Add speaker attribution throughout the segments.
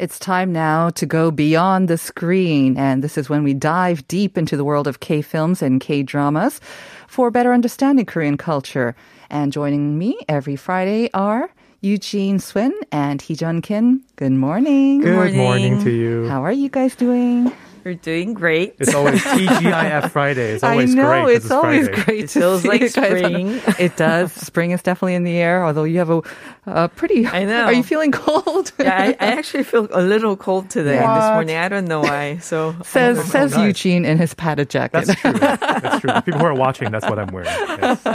Speaker 1: It's time now to go beyond the screen. And this is when we dive deep into the world of K films and K dramas for better understanding Korean culture. And joining me every Friday are Eugene Swin and Heejun Kim. Good morning.
Speaker 2: Good morning. to you.
Speaker 1: How are you guys doing?
Speaker 3: You're doing great.
Speaker 2: It's always TGIF Friday. It's always
Speaker 1: I know,
Speaker 2: great. 'cause
Speaker 1: it's, always
Speaker 2: Friday.
Speaker 1: great.
Speaker 3: It feels like
Speaker 1: you guys on-
Speaker 3: spring.
Speaker 1: It does. Spring is definitely in the air, although you have a, a pretty.
Speaker 3: I know.
Speaker 1: Are you feeling cold?
Speaker 3: yeah, I, I actually feel a little cold today this morning. I don't know why. So
Speaker 1: says says
Speaker 2: nice.
Speaker 1: Eugene in his padded jacket.
Speaker 2: That's true. That's true. People who are watching, that's what I'm wearing. Yes.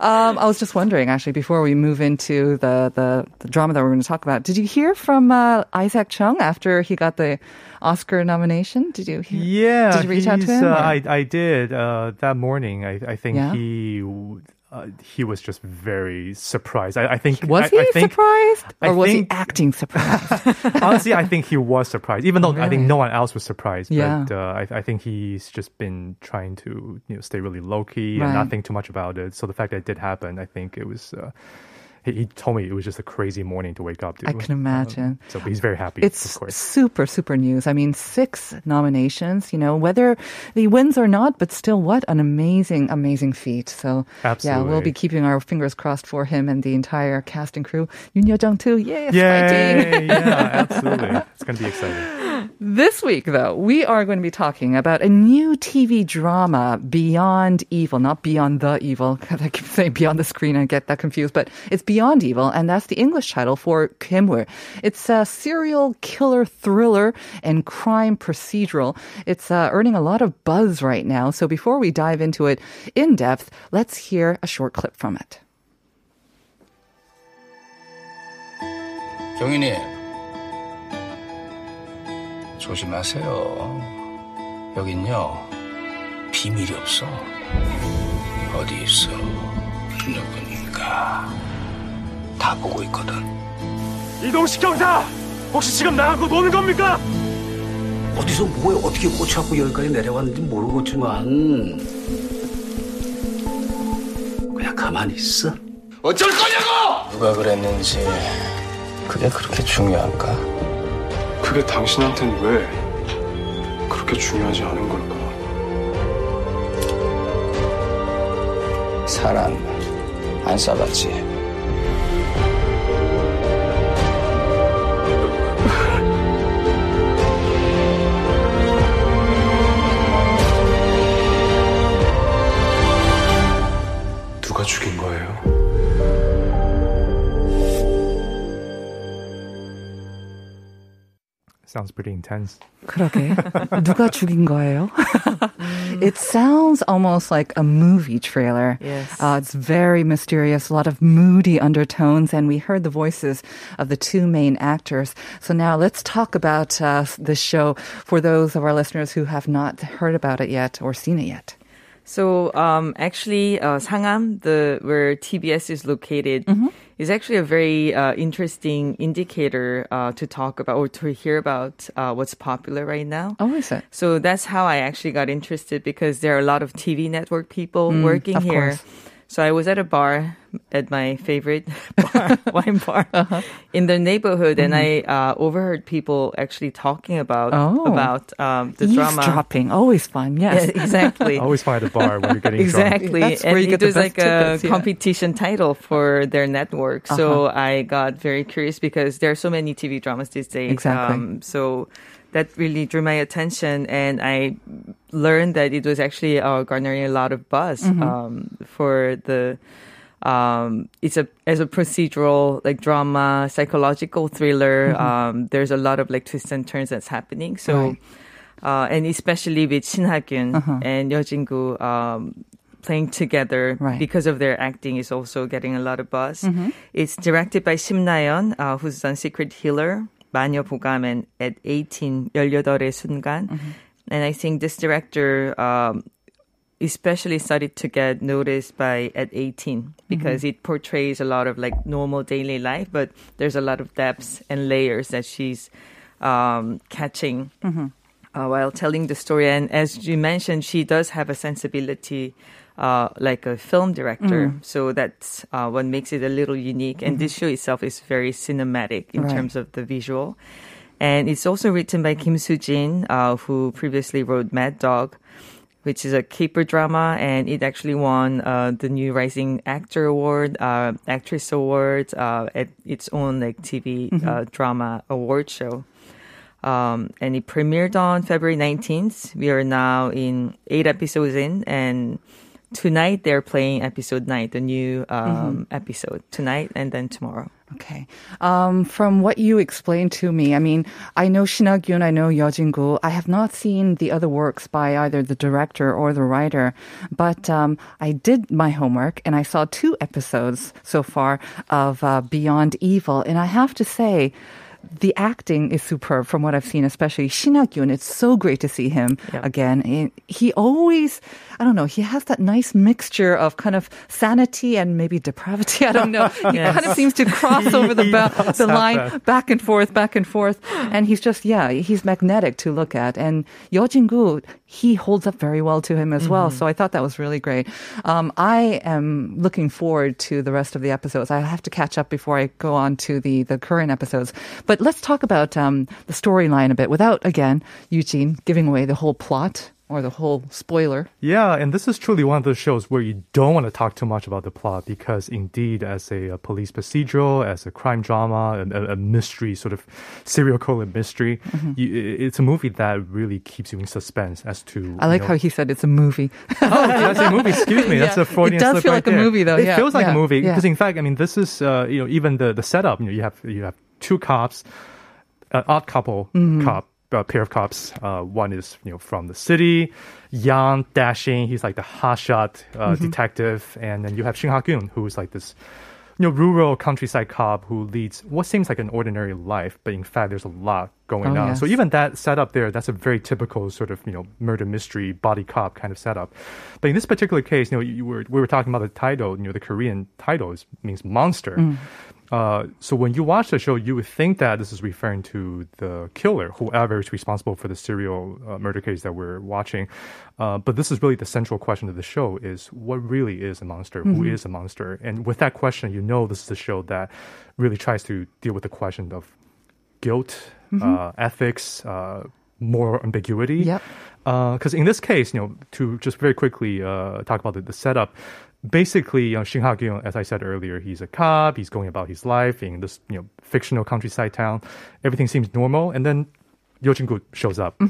Speaker 1: Um, I was just wondering, actually, before we move into the, the, the drama that we're going to talk about, did you hear from uh, Isaac Chung after he got the Oscar nomination? Did you hear?
Speaker 2: Yeah,
Speaker 1: Did you reach out to him,
Speaker 2: Uh, I I did uh, that morning. I I think
Speaker 1: Yeah?
Speaker 2: he uh, he was just very surprised. I, I think
Speaker 1: Was
Speaker 2: I,
Speaker 1: he
Speaker 2: I think,
Speaker 1: surprised? Or was
Speaker 2: think-
Speaker 1: he acting surprised?
Speaker 2: Honestly, I think he was surprised, even though I think no one else was surprised.
Speaker 1: Yeah.
Speaker 2: But uh, I, I think he's just been trying to you know stay really low key and not think too much about it. So the fact that it did happen, I think it was. Uh, he, he told me it was just a crazy morning to wake up to.
Speaker 1: I can imagine.
Speaker 2: so he's very happy.
Speaker 1: It's
Speaker 2: of course.
Speaker 1: super, super news. I mean, six nominations, you know, whether he wins or not, but still, what an amazing, amazing feat. So, yeah, we'll be keeping our fingers crossed for him and the entire cast and crew. Yoon Yo-jung too. Yay,
Speaker 2: Yeah,
Speaker 1: fighting.
Speaker 2: yeah, absolutely. It's going to be exciting.
Speaker 1: This week, though, we are going to be talking about a new TV drama, Beyond Evil, not Beyond the Evil. 'cause I keep saying Beyond the Screen, I get that confused, but it's Beyond Evil, and that's the English title for Kimwoo. It's a serial killer thriller and crime procedural. It's uh, earning a lot of buzz right now. So before we dive into it in depth, let's hear a short clip from it.
Speaker 4: 경인이 조심하세요. 여긴요 비밀이 없어. 어디 있어? 누구니까 다 보고 있거든.
Speaker 5: 이동식 경사! 혹시 지금 나하고 노는 겁니까?
Speaker 6: 어디서 뭐에 어떻게 꽂혀갖고 여기까지 내려왔는지 모르겠지만 그냥 가만히 있어.
Speaker 4: 어쩔 거냐고! 누가 그랬는지 그게 그렇게 중요한가?
Speaker 5: 그게 당신한텐 왜 그렇게 중요하지 않은 걸까?
Speaker 4: 사람 안 싸봤지.
Speaker 2: Sounds pretty intense.
Speaker 1: 그러게. 누가 죽인 거예요? it sounds almost like a movie trailer.
Speaker 3: Yes.
Speaker 1: Uh, it's very mysterious, a lot of moody undertones, and we heard the voices of the two main actors. So now let's talk about uh, this show for those of our listeners who have not heard about it yet or seen it yet.
Speaker 3: So um, actually, uh, Sangam, the where TBS is located, is actually a very uh, interesting indicator uh, to talk about or to hear about uh, what's popular right now.
Speaker 1: Oh, is it?
Speaker 3: So that's how I actually got interested because there are a lot of TV network people working
Speaker 1: of
Speaker 3: here.
Speaker 1: course.
Speaker 3: So I was at a bar at my favorite bar, wine bar in the neighborhood, and I uh, overheard people actually talking about
Speaker 1: Oh.
Speaker 3: about um, the drama.
Speaker 1: Dropping, always fun.
Speaker 3: Yeah,
Speaker 1: Yes.
Speaker 3: exactly.
Speaker 2: Always find a bar when you're getting drunk.
Speaker 3: Exactly.
Speaker 1: That's
Speaker 3: and
Speaker 1: where you
Speaker 3: it
Speaker 1: get the
Speaker 3: was
Speaker 1: best
Speaker 3: like a
Speaker 1: yeah.
Speaker 3: competition title for their network. So
Speaker 1: Uh-huh.
Speaker 3: I got very curious because there are so many TV dramas these days.
Speaker 1: Exactly.
Speaker 3: Um, so that really drew my attention, and I learned that it was actually uh, garnering a lot of buzz
Speaker 1: mm-hmm.
Speaker 3: um, for the. Um, it's a as a procedural like drama, psychological thriller.
Speaker 1: Mm-hmm.
Speaker 3: Um, there's a lot of like twists and turns that's happening. So,
Speaker 1: right.
Speaker 3: uh, and especially with Shin Ha Kyun
Speaker 1: uh-huh.
Speaker 3: and Yeo Jin Gu, um, playing together
Speaker 1: right.
Speaker 3: because of their acting is also getting a lot of buzz.
Speaker 1: Mm-hmm.
Speaker 3: It's directed by Sim Nayeon, uh, who's done Secret Healer 마녀 보감, and at 18, 18의 순간.
Speaker 1: Mm-hmm.
Speaker 3: And I think this director um, especially started to get noticed by at 18 because it portrays a lot of like normal daily life, but there's a lot of depths and layers that she's um, catching uh, while telling the story. And as you mentioned, she does have a sensibility. Uh, like a film director, so that's uh, what makes it a little unique. And this show itself is very cinematic in
Speaker 1: Right.
Speaker 3: terms of the visual. And it's also written by Kim Soo-jin, uh, who previously wrote Mad Dog, which is a caper drama, and it actually won uh, the new Rising Actor Award, uh, Actress Award uh, at its own like TV uh, drama award show. Um, and it premiered on February 19th. We are now in eight episodes in, and tonight they're playing episode nine, the new um, episode tonight, and then tomorrow.
Speaker 1: Okay. Um, from what you explained to me, I mean, I know Shin-Gyun, I know Yeo-jin-gu. I have not seen the other works by either the director or the writer, but um, I did my homework and I saw two episodes so far of uh, Beyond Evil, and I have to say. The acting is superb from what I've seen, especially Shin-Gyun. It's so great to see him
Speaker 3: Yeah.
Speaker 1: again. He always, I don't know, he has that nice mixture of kind of sanity and maybe depravity. I don't know. He
Speaker 3: Yes.
Speaker 1: kind of seems to cross over the, ba- the line back and forth, back and forth. And he's just, yeah, he's magnetic to look at. And Yeo Jin-gu, he holds up very well to him as well.
Speaker 2: Mm-hmm.
Speaker 1: So I thought that was really great. Um, I am looking forward to the rest of the episodes. I have to catch up before I go on to the, the current episodes. But let's talk about um, the storyline a bit without, again, Eugene giving away the whole plot or the whole spoiler.
Speaker 2: Yeah, and this is truly one of those shows where you don't want to talk too much about the plot because, indeed, as a, a police procedural, as a crime drama, a, a, a mystery sort of serial killer mystery,
Speaker 1: Mm-hmm.
Speaker 2: you, it's a movie that really keeps you in suspense as to.
Speaker 1: I like
Speaker 2: you
Speaker 1: how he said it's a movie.
Speaker 2: oh, I say movie? Excuse me. That's
Speaker 1: Yeah.
Speaker 2: a Freudian
Speaker 1: It does
Speaker 2: slip
Speaker 1: feel
Speaker 2: right
Speaker 1: like a movie, though.
Speaker 2: It
Speaker 1: Yeah,
Speaker 2: feels like
Speaker 1: yeah,
Speaker 2: a movie because, in fact, I mean, this is uh, you know even the the setup. You know, you have you have two cops, an odd couple
Speaker 1: Mm-hmm.
Speaker 2: cop. A pair of cops. Uh, one is you know from the city, young, dashing. He's like the hotshot uh,
Speaker 1: Mm-hmm.
Speaker 2: detective, and then you have Shin Ha-kyun, who's like this you know, rural countryside cop who leads what seems like an ordinary life, but in fact, there's a lot going
Speaker 1: Oh,
Speaker 2: on. So even that setup there, that's a very typical sort of, you know, murder mystery, buddy cop kind of setup. But in this particular case, you know, you were, we were talking about the title, you know, the Korean title is, means monster. Uh, so when you watch the show, you would think that this is referring to the killer, whoever is responsible for the serial uh, murder case that we're watching. Uh, but this is really the central question of the show: is what really is a monster? Who is a monster? And with that question, you know this is a show that really tries to deal with the question of guilt, uh, ethics, uh, moral ambiguity.
Speaker 1: Yep.
Speaker 2: Because in this case, you know, to just very quickly uh, talk about the, the setup, basically, you know, Shin Ha-kyun, as I said earlier, he's a cop. He's going about his life in this, you know, fictional countryside town. Everything seems normal, and then Yeo Jin-gu shows up,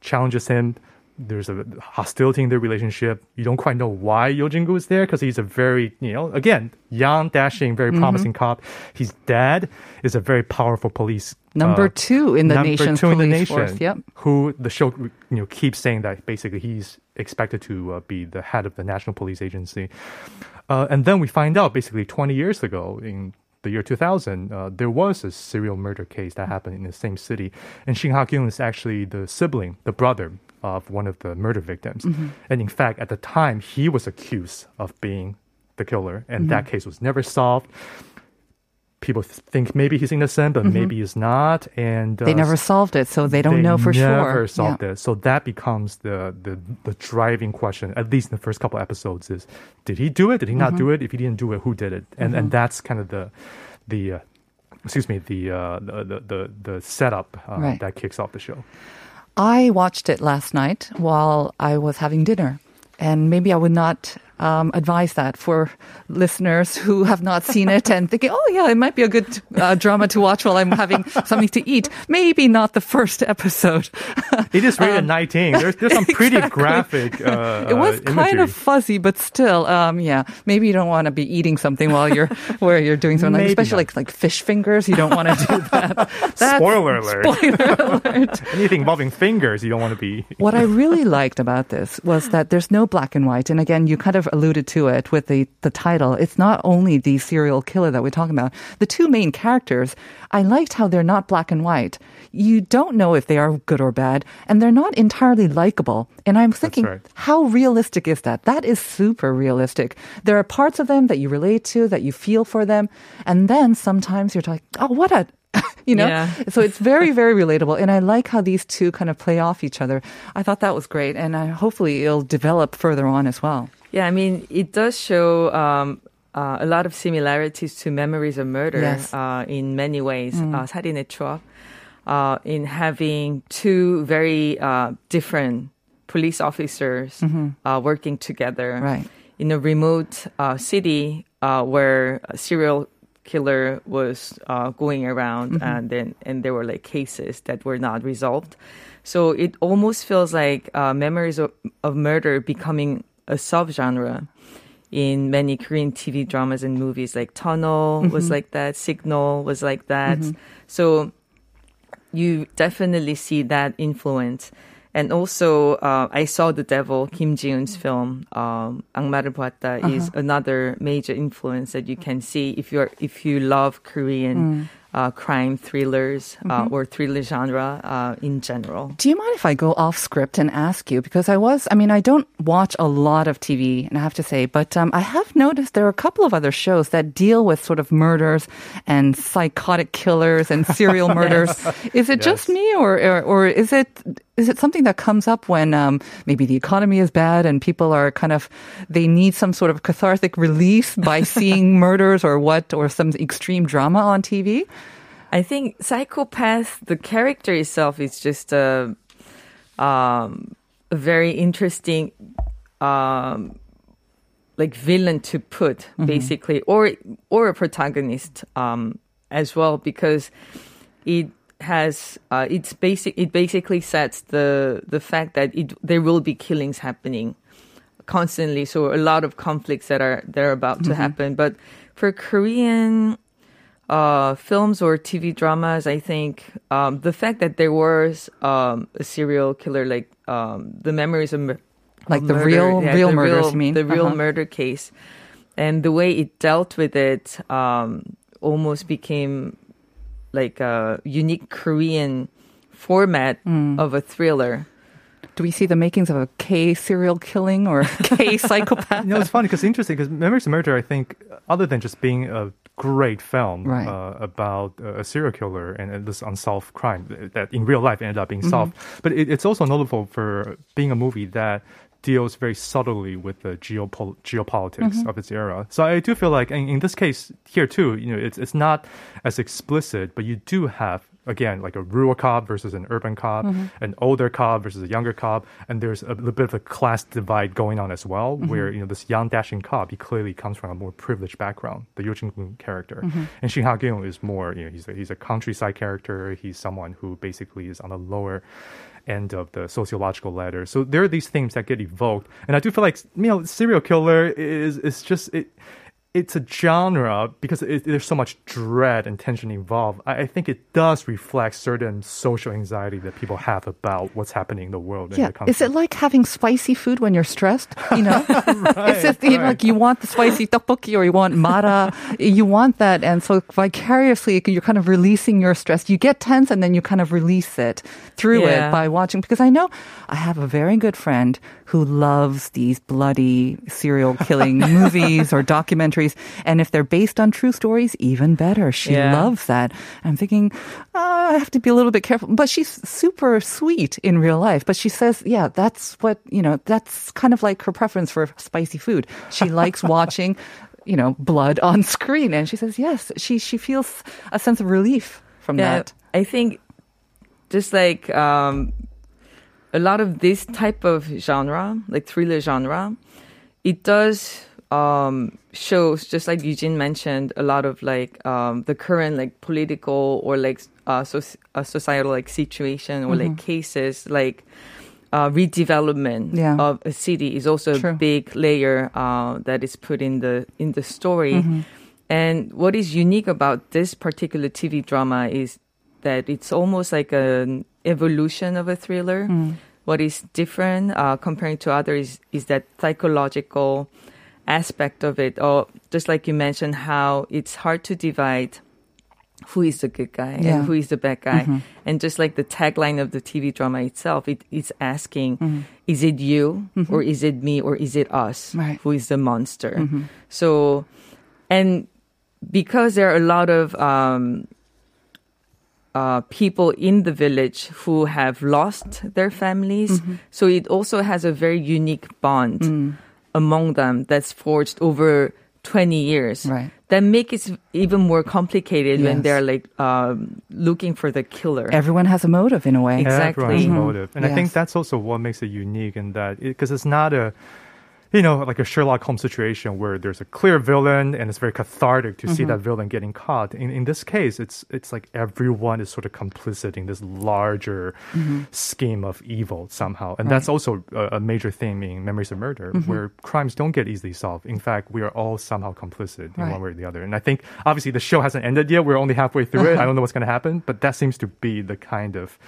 Speaker 2: challenges him. There's a hostility in their relationship. You don't quite know why Yeo Jin-gu is there because he's a very, you know, again, young, dashing, very promising cop. His dad is a very powerful police
Speaker 1: Number
Speaker 2: uh,
Speaker 1: two in the
Speaker 2: number
Speaker 1: nation's
Speaker 2: two in the nation,
Speaker 1: force. Yep.
Speaker 2: Who the show you know keeps saying that basically he's expected to uh, be the head of the National Police Agency, uh, and then we find out basically 20 years ago in the year 2000, uh, there was a serial murder case that happened in the same city, and Shin Ha-kyun is actually the sibling, the brother of one of the murder victims, and in fact at the time he was accused of being the killer, and that case was never solved. People th- think maybe he's innocent, but maybe he's not, and
Speaker 1: They
Speaker 2: uh,
Speaker 1: never solved it, so they don't
Speaker 2: they
Speaker 1: know for
Speaker 2: never
Speaker 1: sure.
Speaker 2: solved
Speaker 1: Yeah.
Speaker 2: it. So that becomes the, the the driving question. At least in the first couple episodes, is did he do it? Did he not
Speaker 1: Mm-hmm.
Speaker 2: do it? If he didn't do it, who did it? And and that's kind of the the uh, excuse me the uh, the, the the the setup uh,
Speaker 1: Right.
Speaker 2: that kicks off the show.
Speaker 1: I watched it last night while I was having dinner. And maybe I would not um, advise that for listeners who have not seen it and thinking, oh, yeah, it might be a good uh, drama to watch while I'm having something to eat. Maybe not the first episode.
Speaker 2: It is rated 19. There's there's some pretty
Speaker 1: Um, Exactly.
Speaker 2: graphic. Uh,
Speaker 1: it was
Speaker 2: uh,
Speaker 1: kind of fuzzy, but still, um, yeah. Maybe you don't want to be eating something while you're where you're doing something, like, especially
Speaker 2: not.
Speaker 1: like like fish fingers. You don't want to do that. That's-
Speaker 2: Spoiler alert.
Speaker 1: Spoiler alert.
Speaker 2: Anything involving fingers, you don't want to be.
Speaker 1: What I really liked about this was that there's no black and white. And again, you kind of alluded to it with the, the title. It's not only the serial killer that we're talking about. The two main characters, I liked how they're not black and white. You don't know if they are good or bad, and they're not entirely likable. And I'm thinking,
Speaker 2: right.
Speaker 1: how realistic is that? That is super realistic. There are parts of them that you relate to, that you feel for them, and then sometimes you're like, oh, what a you know?
Speaker 3: Yeah.
Speaker 1: So it's very, very relatable. And I like how these two kind of play off each other. I thought that was great. And I, hopefully it'll develop further on as well.
Speaker 3: Yeah, I mean, it does show um, uh, a lot of similarities to Memories of Murder
Speaker 1: Yes. Mm.
Speaker 3: uh, in many ways. Uh, 살인의 추억, uh, in having two very uh, different police officers uh, working together
Speaker 1: Mm-hmm. Right.
Speaker 3: in a remote uh, city uh, where a serial killer was uh, going around
Speaker 1: Mm-hmm.
Speaker 3: and then and there were like cases that were not resolved so it almost feels like uh, memories of, of murder becoming a subgenre in many Korean TV dramas and movies like Tunnel was like that Signal was like that so you definitely see that influence. And also, uh, I saw the devil, Kim Jee-woon's film, um, 악마를 uh-huh. is another major influence that you can see if you're, if you love Korean. Mm uh, crime thrillers uh, or thriller genre uh, in general.
Speaker 1: Do you mind if I go off script and ask you? Because I was, I mean, I don't watch a lot of TV, and I have to say, but um, I have noticed there are a couple of other shows that deal with sort of murders and psychotic killers and serial murders. Is it just me, or, or or is it is it something that comes up when um, maybe the economy is bad and people are kind of they need some sort of cathartic release by seeing murders or what or some extreme drama on TV?
Speaker 3: I think Psychopath, the character itself is just a, um, a very interesting, um, like villain to put basically, or or a protagonist um, as well because it has uh, it's basic. It basically sets the the fact that it there will be killings happening constantly. So a lot of conflicts that are that are about to happen. But for Korean uh, films or TV dramas, I think um, the fact that there was um, a serial killer, like um, the memories of mur-
Speaker 1: Like
Speaker 3: of
Speaker 1: the
Speaker 3: murder,
Speaker 1: real-
Speaker 3: yeah,
Speaker 1: real
Speaker 3: the
Speaker 1: murders,
Speaker 3: real,
Speaker 1: you mean?
Speaker 3: the real
Speaker 1: Uh-huh.
Speaker 3: murder case, and the way it dealt with it um, almost became like a unique Korean format
Speaker 1: Mm.
Speaker 3: of a thriller.
Speaker 1: Do we see the makings of a K serial killing or K psychopath?
Speaker 2: You know, it's funny because interesting because Memories of Murder, I think, other than just being a great film
Speaker 1: Right.
Speaker 2: uh, about uh, a serial killer and uh, this unsolved crime that in real life ended up being solved, but it, it's also notable for being a movie that deals very subtly with the geopol- geopolitics of its era. So I do feel like in, in this case here too, you know, it's it's not as explicit, but you do have again like a rural cop versus an urban cop, mm-hmm. an older cop versus a younger cop, and there's a little bit of a class divide going on as well, mm-hmm. where you know this young dashing cop he clearly comes from a more privileged background, the Yoo Jin character, mm-hmm. and Shin Ha Kyun is more you know he's a, he's a countryside character, he's someone who basically is on a lower end of the sociological ladder. So there are these themes that get evoked, and I do feel like you know serial killer is is just it. It's a genre because it, there's so much dread and tension involved. I, I think it does reflect certain social anxiety that people have about what's happening in the world.
Speaker 1: Yeah.
Speaker 2: In the.
Speaker 1: Is it like having spicy food when you're stressed? You know, it's just you know, like you want the spicy tteokbokki or you want mara. You want that, and so vicariously you're kind of releasing your stress. You get tense, and then you kind of release it through
Speaker 3: Yeah.
Speaker 1: it by watching. Because I know I have a very good friend who loves these bloody serial killing movies or documentaries, and if they're based on true stories, even better. She
Speaker 3: Yeah.
Speaker 1: loves that. I'm thinking uh, I have to be a little bit careful, but she's super sweet in real life. But she says, yeah, that's what you know. That's kind of like her preference for spicy food. She likes watching. You know, blood on screen, and she says yes. She she feels a sense of relief from that.
Speaker 3: I think just like um, a lot of this type of genre, like thriller genre, it does um, shows just like Eugene mentioned a lot of like um, the current like political or like uh, so, uh, societal like situation or like cases like uh, redevelopment
Speaker 1: Yeah.
Speaker 3: of a city is also
Speaker 1: True.
Speaker 3: a big layer uh, that is put in the in the story. And what is unique about this particular TV drama is that it's almost like an evolution of a thriller. What is different uh, comparing to others is that psychological aspect of it. Or just like you mentioned, how it's hard to divide who is the good guy
Speaker 1: Yeah.
Speaker 3: and who is the bad guy.
Speaker 1: Mhm.
Speaker 3: And just like the tagline of the TV drama itself, it, it's asking,
Speaker 1: Mhm.
Speaker 3: is it you
Speaker 1: Mhm.
Speaker 3: or is it me or is it us
Speaker 1: Right.
Speaker 3: who is the monster?
Speaker 1: Mhm.
Speaker 3: So, and because there are a lot of um, uh, people in the village who have lost their families,
Speaker 1: Mhm.
Speaker 3: so it also has a very unique bond
Speaker 1: Mm.
Speaker 3: Among them that's forged over 20 years.
Speaker 1: Right.
Speaker 3: That make it even more complicated when they're like um, looking for the killer.
Speaker 1: Everyone has a motive in a way.
Speaker 3: Exactly.
Speaker 2: Everyone has a motive. And I think that's also what makes it unique in that, because it's not a, you know, like a Sherlock Holmes situation where there's a clear villain and it's very cathartic to see
Speaker 1: Mhm.
Speaker 2: that villain getting caught. In, in this case, it's it's like everyone is sort of complicit in this larger
Speaker 1: Mhm.
Speaker 2: scheme of evil somehow. And
Speaker 1: Right.
Speaker 2: that's also a, a major theme in Memories of Murder,
Speaker 1: Mhm.
Speaker 2: where crimes don't get easily solved. In fact, we are all somehow complicit in
Speaker 1: Right.
Speaker 2: one way or the other. And I think, obviously, the show hasn't ended yet. We're only halfway through it. I don't know what's going to happen, but that seems to be the kind of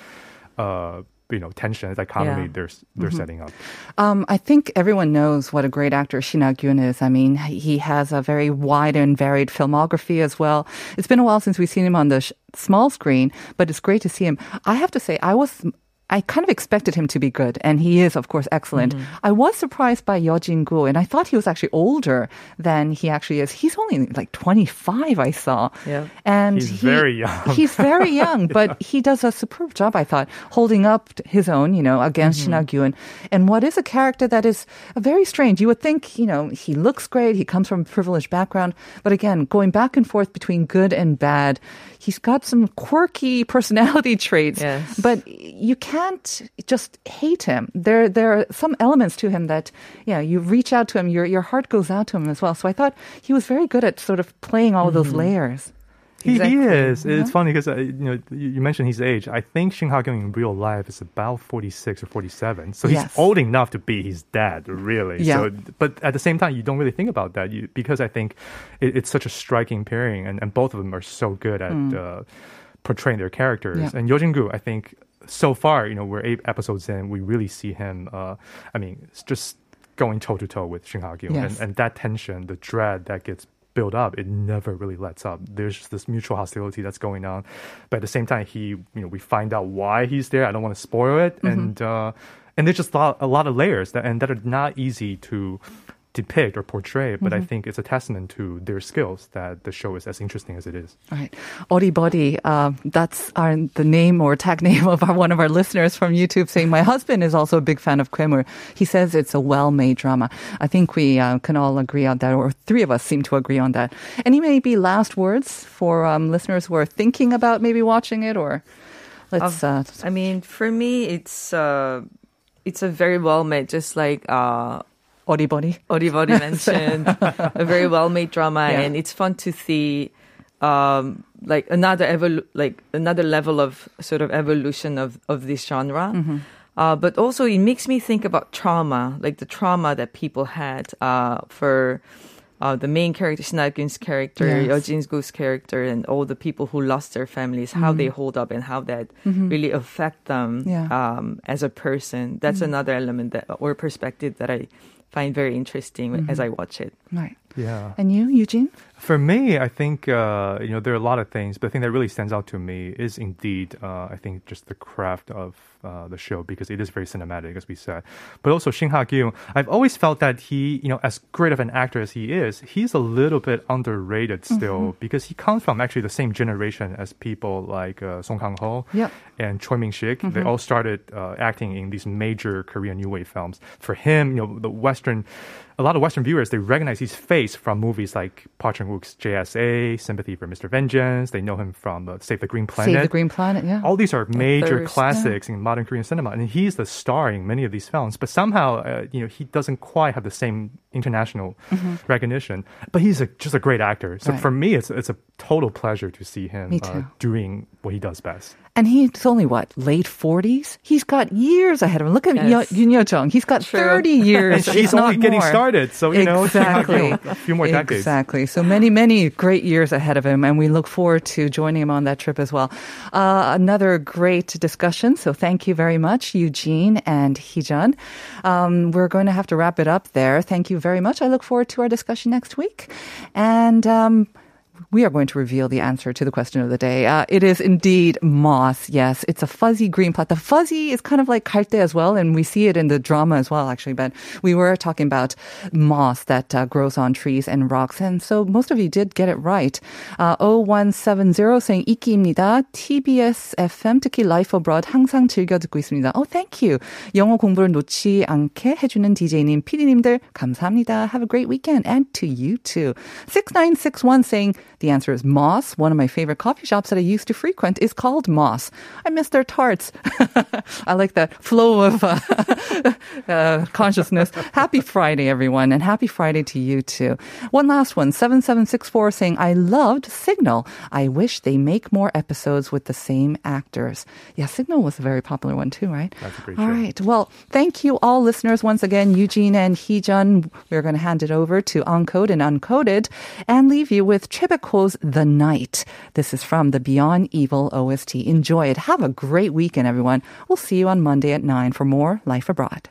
Speaker 2: uh, you know tension, dichotomy
Speaker 1: Yeah.
Speaker 2: they're they're
Speaker 1: Mhm.
Speaker 2: setting up.
Speaker 1: Um, I think everyone knows what a great actor Shin Ha-gyun is. I mean, he has a very wide and varied filmography as well. It's been a while since we've seen him on the sh- small screen, but it's great to see him. I have to say, I was. I kind of expected him to be good, and he is, of course, excellent. I was surprised by Yeo Jin-gu, and I thought he was actually older than he actually is. He's only like 25, I saw.
Speaker 3: Yeah.
Speaker 1: And
Speaker 2: He's
Speaker 1: he-
Speaker 2: very young.
Speaker 1: He's very young, but he does a superb job, I thought, holding up his own, you know, against
Speaker 2: Mm-hmm.
Speaker 1: Shin Ha-gyun. And what is a character that is very strange. You would think, you know, he looks great, he comes from a privileged background, but again, going back and forth between good and bad, he's got some quirky personality traits.
Speaker 3: Yes.
Speaker 1: But you can't just hate him. There, there are some elements to him that, yeah, you reach out to him, your your heart goes out to him as well. So I thought he was very good at sort of playing all of those layers.
Speaker 2: He, he
Speaker 3: Exactly.
Speaker 2: is. It's funny because uh, you know you mentioned his age. I think Shin Ha-kyun in real life is about forty six or forty seven. So he's
Speaker 1: Yes.
Speaker 2: old enough to be his dad, really.
Speaker 1: Yeah.
Speaker 2: So, but at the same time, you don't really think about that you, because I think it, it's such a striking pairing, and, and both of them are so good at uh, portraying their characters.
Speaker 1: Mm. Yeah.
Speaker 2: And Yeo Jin-gu, I think so far, you know, we're eight episodes in, we really see him. Uh, I mean, it's just going toe to toe with Shin Ha-kyun,
Speaker 1: Yes.
Speaker 2: and, and that tension, the dread that gets built up, it never really lets up. There's just this mutual hostility that's going on, but at the same time, he, you know, we find out why he's there. I don't want to spoil it,
Speaker 1: Mm-hmm.
Speaker 2: and uh, and there's just a lot, a lot of layers that and that are not easy to depict or portray. But I
Speaker 1: Mm-hmm.
Speaker 2: think it's a testament to their skills that the show is as interesting as it is.
Speaker 1: Right. Odi Body, uh, that's our, the name or tag name of our, one of our listeners from YouTube saying, my husband is also a big fan of Kwemur. He says it's a well-made drama. I think we uh, can all agree on that, or three of us seem to agree on that. Any maybe last words for um, listeners who are thinking about maybe watching it, or let's... Uh,
Speaker 3: I mean, for me, it's uh, it's a very well made, just like
Speaker 1: Body.
Speaker 3: Oribori mentioned, a very well made drama,
Speaker 1: Yeah.
Speaker 3: and it's fun to see. Um, like another evol- like another level of sort of evolution of of this genre,
Speaker 1: Mm-hmm.
Speaker 3: uh, but also it makes me think about trauma, like the trauma that people had uh, for uh, the main character, Shin character,
Speaker 1: Yes.
Speaker 3: Yeo Jin-gu's character, and all the people who lost their families, how they hold up and how that really affect them
Speaker 1: Mm-hmm. Yeah. Mm-hmm.
Speaker 3: um, as a person. That's another element that or perspective that I find very interesting as mm-hmm. I watch it.
Speaker 1: Right.
Speaker 2: Yeah.
Speaker 1: And you, Eugene?
Speaker 2: For me, I think uh, you know there are a lot of things, but the thing that really stands out to me is indeed, uh, I think, just the craft of uh, the show because it is very cinematic, as we said. But also Shin Ha-kyun, I've always felt that he, you know, as great of an actor as he is, he's a little bit underrated still because he comes from actually the same generation as people like uh, Song Kang-ho
Speaker 1: Yep.
Speaker 2: and Choi Min-sik. They all started uh, acting in these major Korean New Wave films. For him, you know, the Western, a lot of Western viewers they recognize his face from movies like Park Chan-wook's JSA, Sympathy for Mr. Vengeance. They know him from uh, Save the Green Planet.
Speaker 1: Save the Green Planet, yeah.
Speaker 2: All these are major
Speaker 3: Thirst.
Speaker 2: classics in modern Korean cinema, and he's the star in many of these films. But somehow, uh, you know, he doesn't quite have the same international recognition. But he's a, just a great actor. So
Speaker 1: Mm-hmm. Right.
Speaker 2: for me, it's it's a total pleasure to see him uh, doing what he does best.
Speaker 1: And he's only what late forties. He's got years ahead of him. Look at
Speaker 3: Yes.
Speaker 1: Yoon Yo Jung. He's got
Speaker 3: True.
Speaker 1: thirty years.
Speaker 2: And he's
Speaker 1: not
Speaker 2: only getting
Speaker 1: more.
Speaker 2: started, so you know,
Speaker 1: exactly
Speaker 2: a few more decades.
Speaker 1: Exactly. So many, many great years ahead of him, and we look forward to joining him on that trip as well. Uh, another great discussion. So thank you very much, Eugene and Heejun. Um, we're going to have to wrap it up there. Thank you very much. I look forward to our discussion next week. And, um, we are going to reveal the answer to the question of the day. Uh, it is indeed moss. Yes, it's a fuzzy green plant. The fuzzy is kind of like kalte as well, and we see it in the drama as well, actually. But we were talking about moss that uh, grows on trees and rocks, and so most of you did get it right. Uh, 0170 saying 이끼입니다. TBS FM 특히 Life Abroad 항상 즐겨 듣고 있습니다. Oh, thank you. 영어 공부를 놓지 않게 해주는 DJ님, PD님들 감사합니다. Have a great weekend, and to you too. 6961 saying the answer is Moss. One of my favorite coffee shops that I used to frequent is called Moss. I miss their tarts. I like that flow of uh, uh, consciousness. Happy Friday, everyone, and happy Friday to you too. One last one, 7764 saying, I loved Signal. I wish they make more episodes with the same actors. Yeah, Signal was a very popular one too, right?
Speaker 2: That's a great
Speaker 1: All
Speaker 2: show.
Speaker 1: right. Well, thank you all listeners once again, Eugene and Heejun. We're going to hand it over to Uncode and Uncoded and leave you with Chebeko's The Night. This is from the Beyond Evil OST. Enjoy it. Have a great weekend, everyone. We'll see you on Monday at 9 for more Life Abroad.